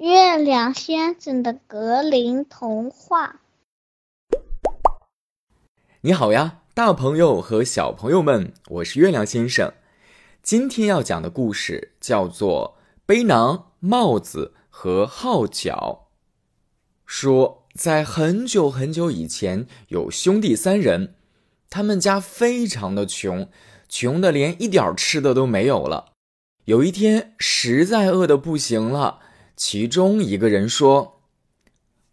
月亮先生的格林童话。你好呀，大朋友和小朋友们，我是月亮先生。今天要讲的故事叫做《背囊、帽子和号角》。说，在很久很久以前，有兄弟三人，他们家非常的穷，穷的连一点吃的都没有了。有一天，实在饿得不行了。其中一个人说：“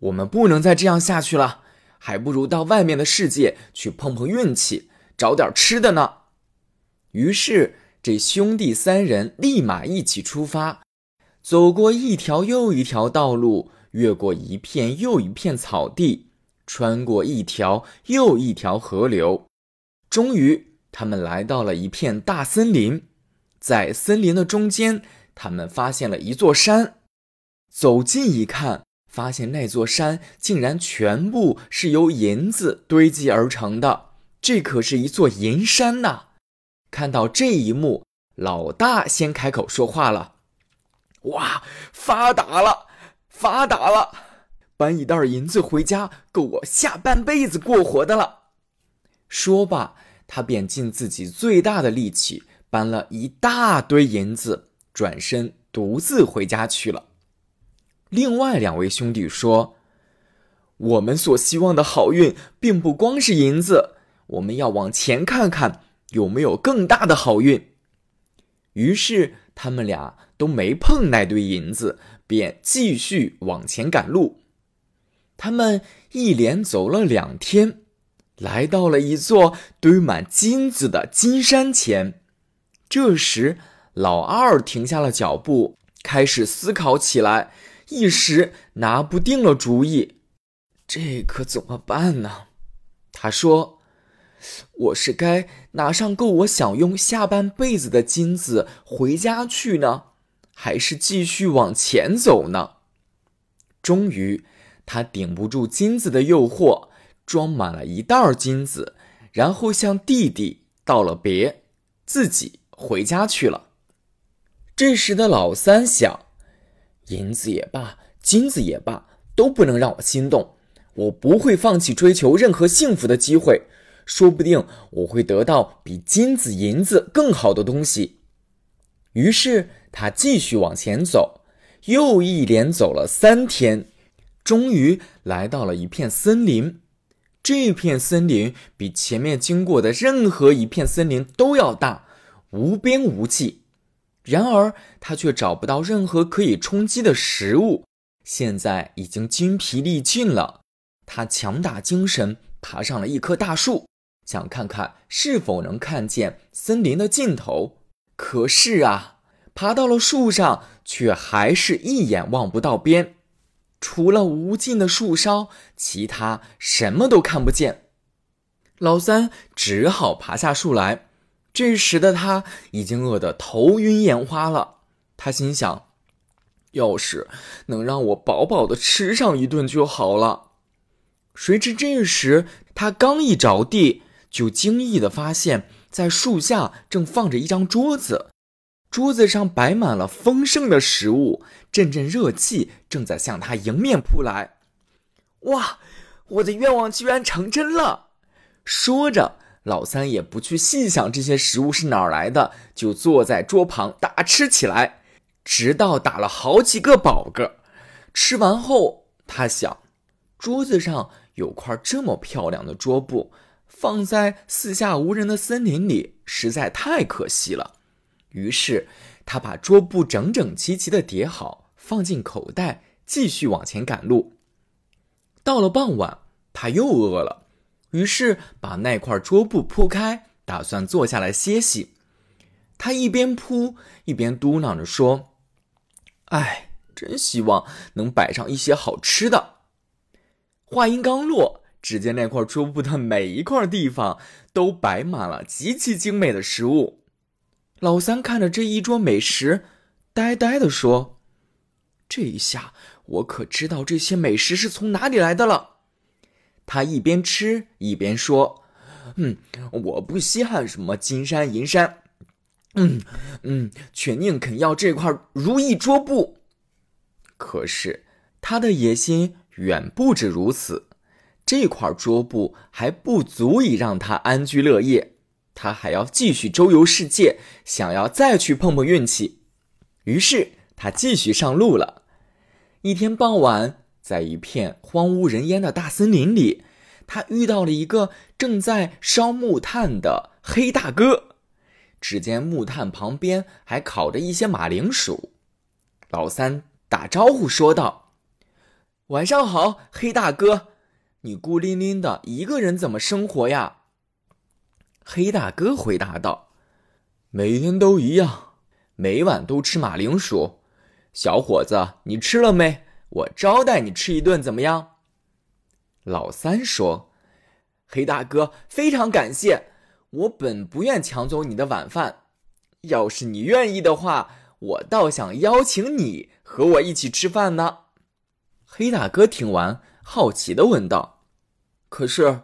我们不能再这样下去了，还不如到外面的世界去碰碰运气，找点吃的呢。”于是，这兄弟三人立马一起出发，走过一条又一条道路，越过一片又一片草地，穿过一条又一条河流，终于，他们来到了一片大森林。在森林的中间，他们发现了一座山。走近一看，发现那座山竟然全部是由银子堆积而成的，这可是一座银山呐！看到这一幕，老大先开口说话了：“哇，发达了，发达了！搬一袋银子回家，够我下半辈子过活的了。”说罢，他便尽自己最大的力气搬了一大堆银子，转身独自回家去了。另外两位兄弟说：“我们所希望的好运，并不光是银子，我们要往前看看，有没有更大的好运。”于是他们俩都没碰那堆银子，便继续往前赶路。他们一连走了两天，来到了一座堆满金子的金山前。这时，老二停下了脚步，开始思考起来。一时拿不定了主意，这可怎么办呢？他说：“我是该拿上够我享用下半辈子的金子回家去呢，还是继续往前走呢？”终于，他顶不住金子的诱惑，装满了一袋金子，然后向弟弟道了别，自己回家去了。这时的老三想。银子也罢，金子也罢，都不能让我心动。我不会放弃追求任何幸福的机会，说不定我会得到比金子、银子更好的东西。于是他继续往前走，又一连走了三天，终于来到了一片森林。这片森林比前面经过的任何一片森林都要大，无边无际。然而，他却找不到任何可以充饥的食物。现在已经筋疲力尽了，他强打精神，爬上了一棵大树，想看看是否能看见森林的尽头。可是啊，爬到了树上，却还是一眼望不到边，除了无尽的树梢，其他什么都看不见。老三只好爬下树来。这时的他已经饿得头晕眼花了，他心想：“要是能让我饱饱的吃上一顿就好了。”谁知这时他刚一着地，就惊异的发现，在树下正放着一张桌子，桌子上摆满了丰盛的食物，阵阵热气正在向他迎面扑来。哇，我的愿望居然成真了！说着。老三也不去细想这些食物是哪儿来的，就坐在桌旁大吃起来，直到打了好几个饱嗝。吃完后，他想，桌子上有块这么漂亮的桌布，放在四下无人的森林里实在太可惜了。于是，他把桌布整整齐齐地叠好，放进口袋，继续往前赶路。到了傍晚，他又饿了。于是把那块桌布铺开，打算坐下来歇息。他一边铺一边嘟囔着说：“哎，真希望能摆上一些好吃的。”话音刚落，只见那块桌布的每一块地方都摆满了极其精美的食物。老三看着这一桌美食，呆呆的说：“这一下我可知道这些美食是从哪里来的了。”他一边吃一边说：“嗯，我不稀罕什么金山银山，嗯嗯，却宁肯要这块如意桌布。”可是他的野心远不止如此，这块桌布还不足以让他安居乐业，他还要继续周游世界，想要再去碰碰运气。于是他继续上路了。一天傍晚，在一片荒无人烟的大森林里，他遇到了一个正在烧木炭的黑大哥。只见木炭旁边还烤着一些马铃薯。老三打招呼说道：“晚上好，黑大哥，你孤零零的一个人怎么生活呀？”黑大哥回答道：“每天都一样，每晚都吃马铃薯。小伙子，你吃了没？我招待你吃一顿，怎么样？”老三说：“黑大哥，非常感谢。”我本不愿抢走你的晚饭，要是你愿意的话，我倒想邀请你和我一起吃饭呢。黑大哥听完，好奇的问道：“可是，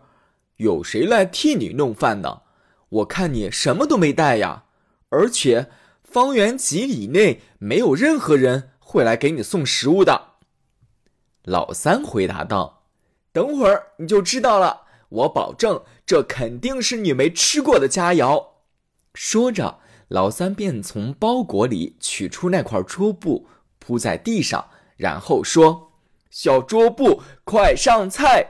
有谁来替你弄饭呢？我看你什么都没带呀，而且方圆几里内没有任何人会来给你送食物的。”老三回答道：“等会儿你就知道了。”我保证，这肯定是你没吃过的佳肴。说着，老三便从包裹里取出那块桌布，铺在地上，然后说：“小桌布，快上菜！”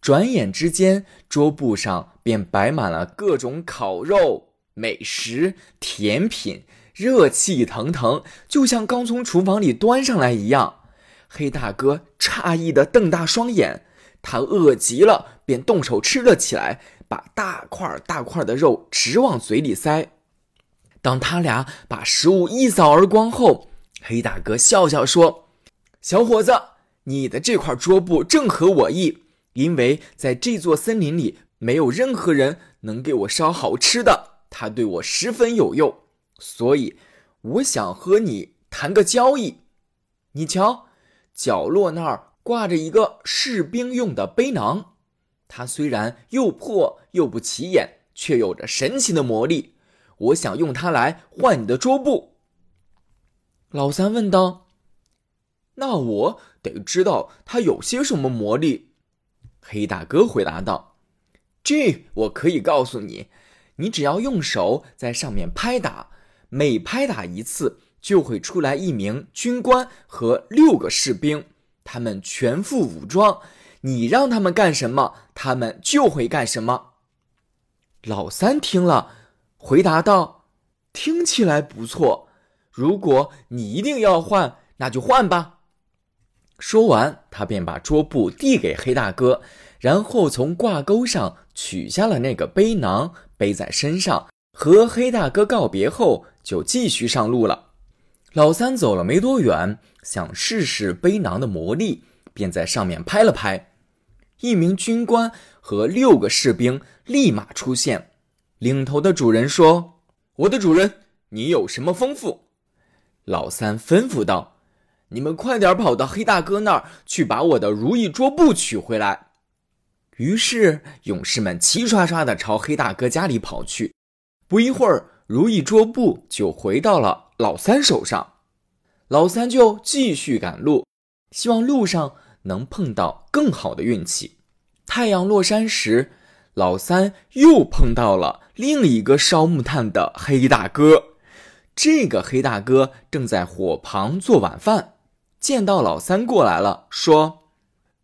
转眼之间，桌布上便摆满了各种烤肉、美食、甜品，热气腾腾，就像刚从厨房里端上来一样。黑大哥诧异的瞪大双眼。他饿极了，便动手吃了起来，把大块大块的肉直往嘴里塞。当他俩把食物一扫而光后，黑大哥笑笑说：“小伙子，你的这块桌布正合我意，因为在这座森林里没有任何人能给我烧好吃的，它对我十分有用，所以我想和你谈个交易。你瞧，角落那儿。”挂着一个士兵用的背囊，它虽然又破又不起眼，却有着神奇的魔力。我想用它来换你的桌布。老三问道：“那我得知道它有些什么魔力？”黑大哥回答道：“这我可以告诉你，你只要用手在上面拍打，每拍打一次，就会出来一名军官和六个士兵。”他们全副武装，你让他们干什么，他们就会干什么。老三听了，回答道：“听起来不错。如果你一定要换，那就换吧。”说完，他便把桌布递给黑大哥，然后从挂钩上取下了那个背囊，背在身上，和黑大哥告别后，就继续上路了。老三走了没多远，想试试背囊的魔力，便在上面拍了拍。一名军官和六个士兵立马出现。领头的主人说：“我的主人，你有什么吩咐？”老三吩咐道：“你们快点跑到黑大哥那儿去，把我的如意桌布取回来。”于是，勇士们齐刷刷地朝黑大哥家里跑去。不一会儿，如意桌布就回到了。老三手上，老三就继续赶路，希望路上能碰到更好的运气。太阳落山时，老三又碰到了另一个烧木炭的黑大哥。这个黑大哥正在火旁做晚饭，见到老三过来了，说：“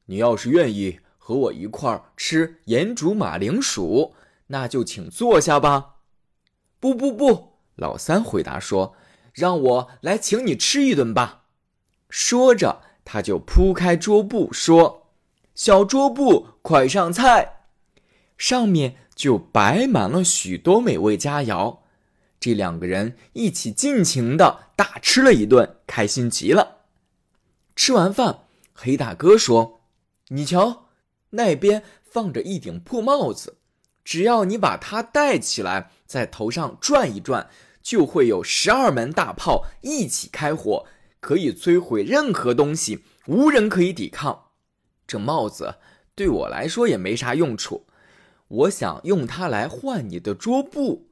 你要是愿意和我一块儿吃盐煮马铃薯，那就请坐下吧。”“不不不！”老三回答说。让我来请你吃一顿吧。说着，他就铺开桌布说：“小桌布，快上菜！”上面就摆满了许多美味佳肴。这两个人一起尽情的大吃了一顿，开心极了。吃完饭，黑大哥说：“你瞧，那边放着一顶破帽子，只要你把它戴起来，在头上转一转。”就会有十二门大炮一起开火，可以摧毁任何东西，无人可以抵抗。这帽子对我来说也没啥用处，我想用它来换你的桌布，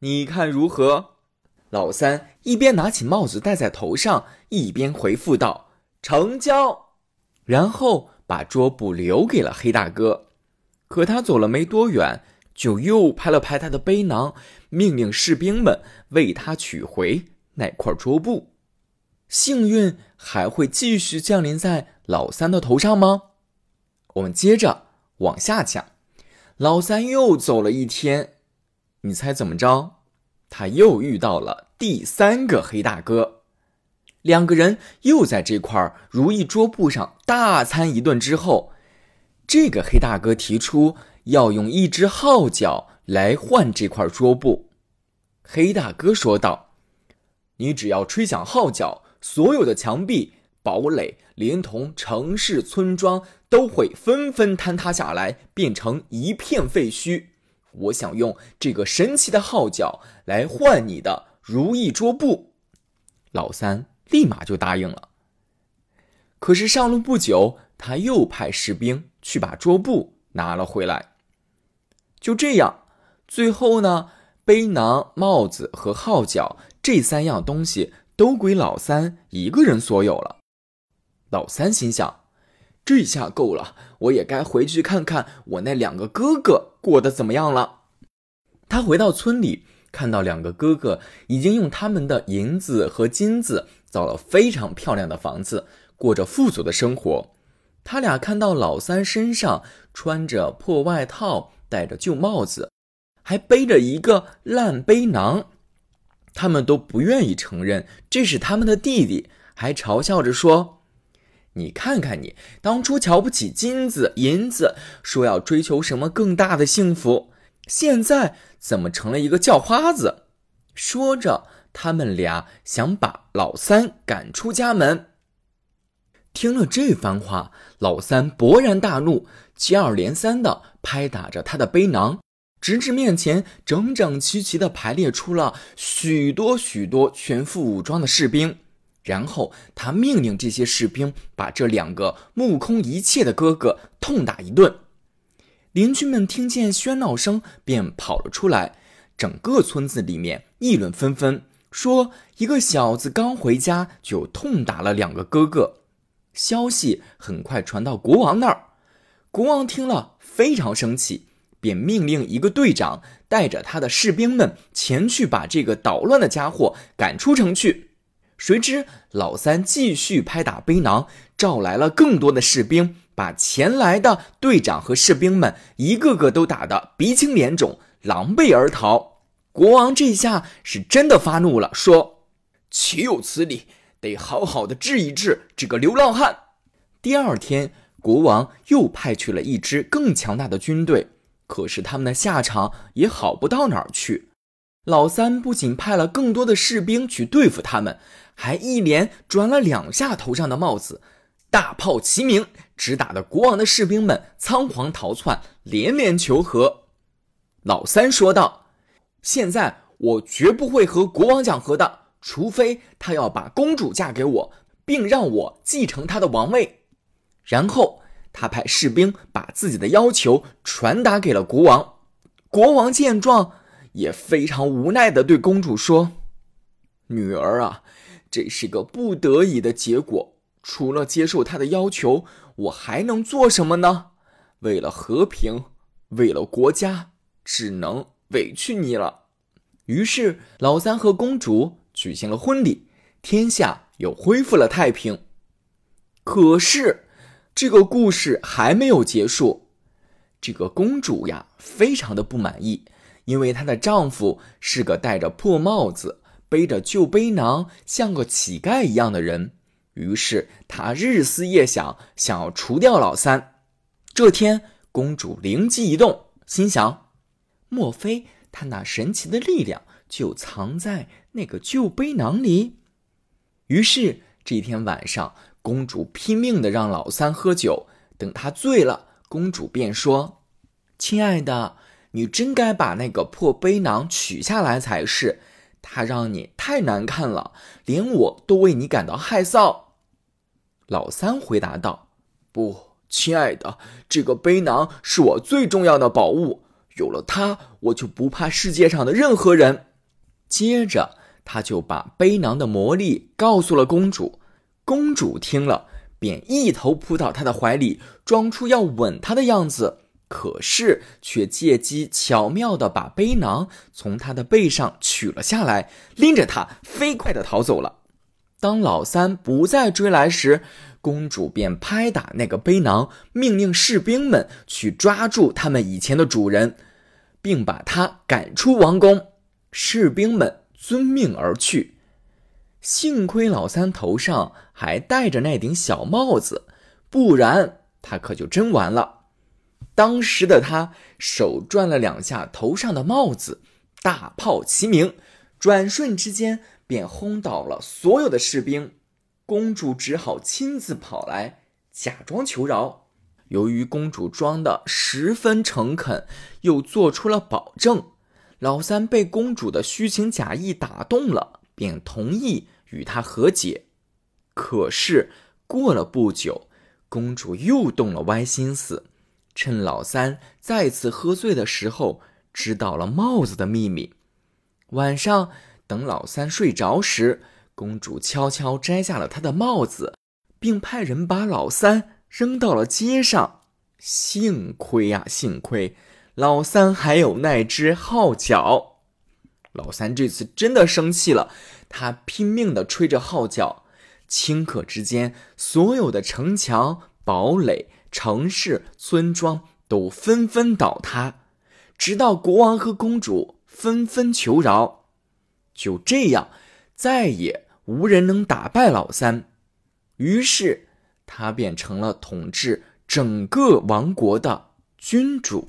你看如何？老三一边拿起帽子戴在头上，一边回复道：“成交。然后把桌布留给了黑大哥。可他走了没多远，就又拍了拍他的背囊，命令士兵们为他取回那块桌布。幸运还会继续降临在老三的头上吗？我们接着往下讲。老三又走了一天，你猜怎么着？他又遇到了第三个黑大哥。两个人又在这块如意桌布上大餐一顿之后，这个黑大哥提出要用一只号角来换这块桌布。黑大哥说道：“你只要吹响号角。”所有的墙壁、堡垒，连同城市、村庄，都会纷纷坍塌下来，变成一片废墟。我想用这个神奇的号角来换你的如意桌布。老三立马就答应了。可是上路不久，他又派士兵去把桌布拿了回来。就这样，最后呢，背囊、帽子和号角这三样东西。都归老三一个人所有了。老三心想：“这下够了，我也该回去看看我那两个哥哥过得怎么样了。”他回到村里，看到两个哥哥已经用他们的银子和金子造了非常漂亮的房子，过着富足的生活。他俩看到老三身上穿着破外套，戴着旧帽子，还背着一个烂背囊。他们都不愿意承认这是他们的弟弟，还嘲笑着说：“你看看你，当初瞧不起金子银子，说要追求什么更大的幸福，现在怎么成了一个叫花子？”说着，他们俩想把老三赶出家门。听了这番话，老三勃然大怒，接二连三的拍打着他的背囊。直至面前整整齐齐地排列出了许多许多全副武装的士兵，然后他命令这些士兵把这两个目空一切的哥哥痛打一顿。邻居们听见喧闹声，便跑了出来。整个村子里面议论纷纷，说一个小子刚回家就痛打了两个哥哥。消息很快传到国王那儿，国王听了非常生气。便命令一个队长带着他的士兵们前去把这个捣乱的家伙赶出城去。谁知老三继续拍打背囊，召来了更多的士兵，把前来的队长和士兵们一个个都打得鼻青脸肿，狼狈而逃。国王这下是真的发怒了，说：“岂有此理！得好好的治一治这个流浪汉。”第二天，国王又派去了一支更强大的军队。可是他们的下场也好不到哪儿去。老三不仅派了更多的士兵去对付他们，还一连转了两下头上的帽子，大炮齐鸣，直打得国王的士兵们仓皇逃窜，连连求和。老三说道：“现在我绝不会和国王讲和的，除非他要把公主嫁给我，并让我继承他的王位。”然后。他派士兵把自己的要求传达给了国王。国王见状，也非常无奈的对公主说：“女儿啊，这是个不得已的结果。除了接受他的要求，我还能做什么呢？为了和平，为了国家，只能委屈你了。”于是，老三和公主举行了婚礼，天下又恢复了太平。可是。这个故事还没有结束，这个公主呀，非常的不满意，因为她的丈夫是个戴着破帽子、背着旧背囊、像个乞丐一样的人。于是她日思夜想，想要除掉老三。这天，公主灵机一动，心想：莫非她那神奇的力量就藏在那个旧背囊里？于是这天晚上。公主拼命的让老三喝酒，等他醉了，公主便说：“亲爱的，你真该把那个破背囊取下来才是，它让你太难看了，连我都为你感到害臊。”老三回答道：“不，亲爱的，这个背囊是我最重要的宝物，有了它，我就不怕世界上的任何人。”接着，他就把背囊的魔力告诉了公主。公主听了，便一头扑到他的怀里，装出要吻他的样子。可是，却借机巧妙地把背囊从他的背上取了下来，拎着他飞快地逃走了。当老三不再追来时，公主便拍打那个背囊，命令士兵们去抓住他们以前的主人，并把他赶出王宫。士兵们遵命而去。幸亏老三头上还戴着那顶小帽子，不然他可就真完了。当时的他手转了两下头上的帽子，大炮齐鸣，转瞬之间便轰倒了所有的士兵。公主只好亲自跑来，假装求饶。由于公主装的十分诚恳，又做出了保证，老三被公主的虚情假意打动了，便同意与她和解。可是过了不久，公主又动了歪心思。趁老三再次喝醉的时候，知道了帽子的秘密。晚上等老三睡着时，公主悄悄摘下了他的帽子，并派人把老三扔到了街上。幸亏呀，幸亏老三还有那只号角。老三这次真的生气了，他拼命地吹着号角，顷刻之间，所有的城墙、堡垒。城市、村庄都纷纷倒塌，直到国王和公主纷纷求饶。就这样，再也无人能打败老三。于是，他变成了统治整个王国的君主。